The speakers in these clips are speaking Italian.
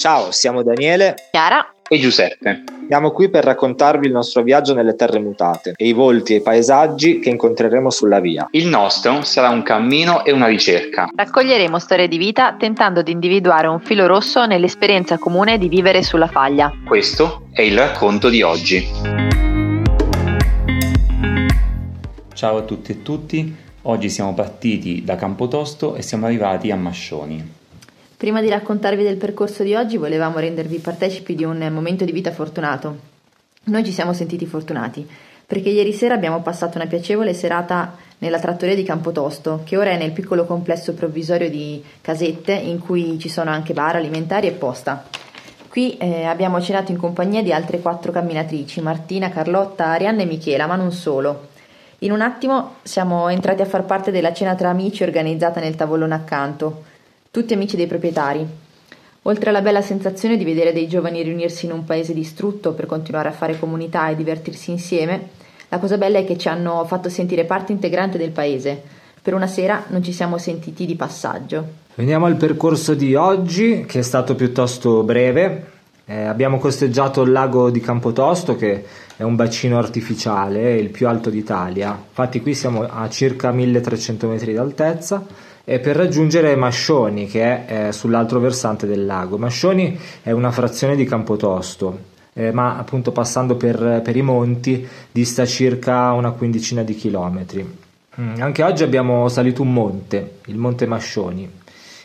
Ciao, siamo Daniele, Chiara e Giuseppe. Siamo qui per raccontarvi il nostro viaggio nelle terre mutate e i volti e i paesaggi che incontreremo sulla via. Il nostro sarà un cammino e una ricerca. Raccoglieremo storie di vita tentando di individuare un filo rosso nell'esperienza comune di vivere sulla faglia. Questo è il racconto di oggi. Ciao a tutti e tutti, oggi siamo partiti da Campotosto e siamo arrivati a Mascioni. Prima di raccontarvi del percorso di oggi volevamo rendervi partecipi di un momento di vita fortunato. Noi ci siamo sentiti fortunati perché ieri sera abbiamo passato una piacevole serata nella trattoria di Campotosto, che ora è nel piccolo complesso provvisorio di casette in cui ci sono anche bar, alimentari e posta. Qui eh, abbiamo cenato in compagnia di altre quattro camminatrici, Martina, Carlotta, Arianna e Michela, ma non solo. In un attimo siamo entrati a far parte della cena tra amici organizzata nel tavolone accanto tutti amici dei proprietari. Oltre alla bella sensazione di vedere dei giovani riunirsi in un paese distrutto per continuare a fare comunità e divertirsi insieme, la cosa bella è che ci hanno fatto sentire parte integrante del paese. Per una sera non ci siamo sentiti di passaggio. Veniamo al percorso di oggi, che è stato piuttosto breve. Eh, abbiamo costeggiato il lago di Campotosto, che è un bacino artificiale, il più alto d'Italia. Infatti qui siamo a circa 1300 metri d'altezza per raggiungere Mascioni che è eh, sull'altro versante del lago. Mascioni è una frazione di Campotosto, eh, ma appunto passando per, per, i monti dista circa una quindicina di chilometri. Mm, anche oggi abbiamo salito un monte, il Monte Mascioni.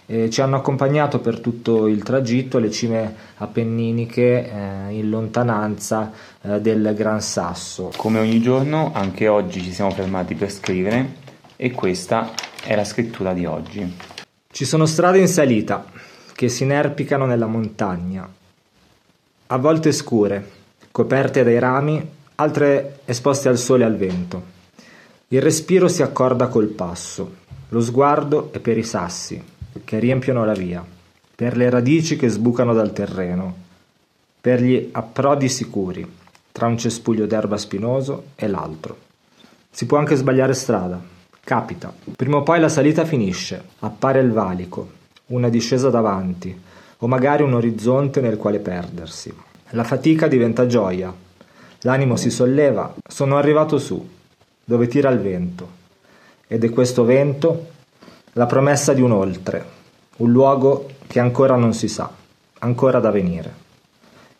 Eh, ci hanno accompagnato per tutto il tragitto le cime appenniniche eh, in lontananza eh, del Gran Sasso. Come ogni giorno, anche oggi ci siamo fermati per scrivere e questa è la scrittura di oggi. Ci sono strade in salita che si inerpicano nella montagna, a volte scure, coperte dai rami, altre esposte al sole e al vento. Il respiro si accorda col passo, lo sguardo è per i sassi che riempiono la via, per le radici che sbucano dal terreno, per gli approdi sicuri tra un cespuglio d'erba spinoso e l'altro. Si può anche sbagliare strada, Capita. Prima o poi la salita finisce, appare il valico, una discesa davanti, o magari un orizzonte nel quale perdersi. La fatica diventa gioia, l'animo si solleva, sono arrivato su, dove tira il vento. Ed è questo vento la promessa di un oltre, un luogo che ancora non si sa, ancora da venire.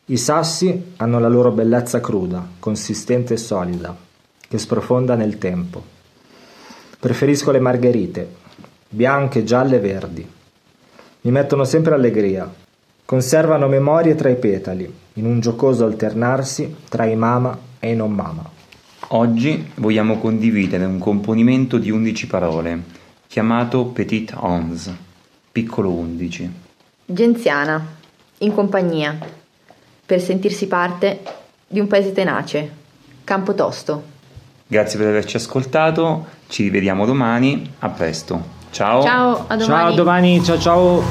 I sassi hanno la loro bellezza cruda, consistente e solida, che sprofonda nel tempo. Preferisco le margherite, bianche, gialle e verdi. Mi mettono sempre allegria. Conservano memorie tra i petali, in un giocoso alternarsi tra i mama e i non mama. Oggi vogliamo condividere un componimento di 11 parole, chiamato Petit Onze, piccolo 11. Genziana, in compagnia, per sentirsi parte di un paese tenace, campo tosto. Grazie per averci ascoltato, ci rivediamo domani, a presto. Ciao. Ciao, a domani. Ciao, a domani, ciao ciao.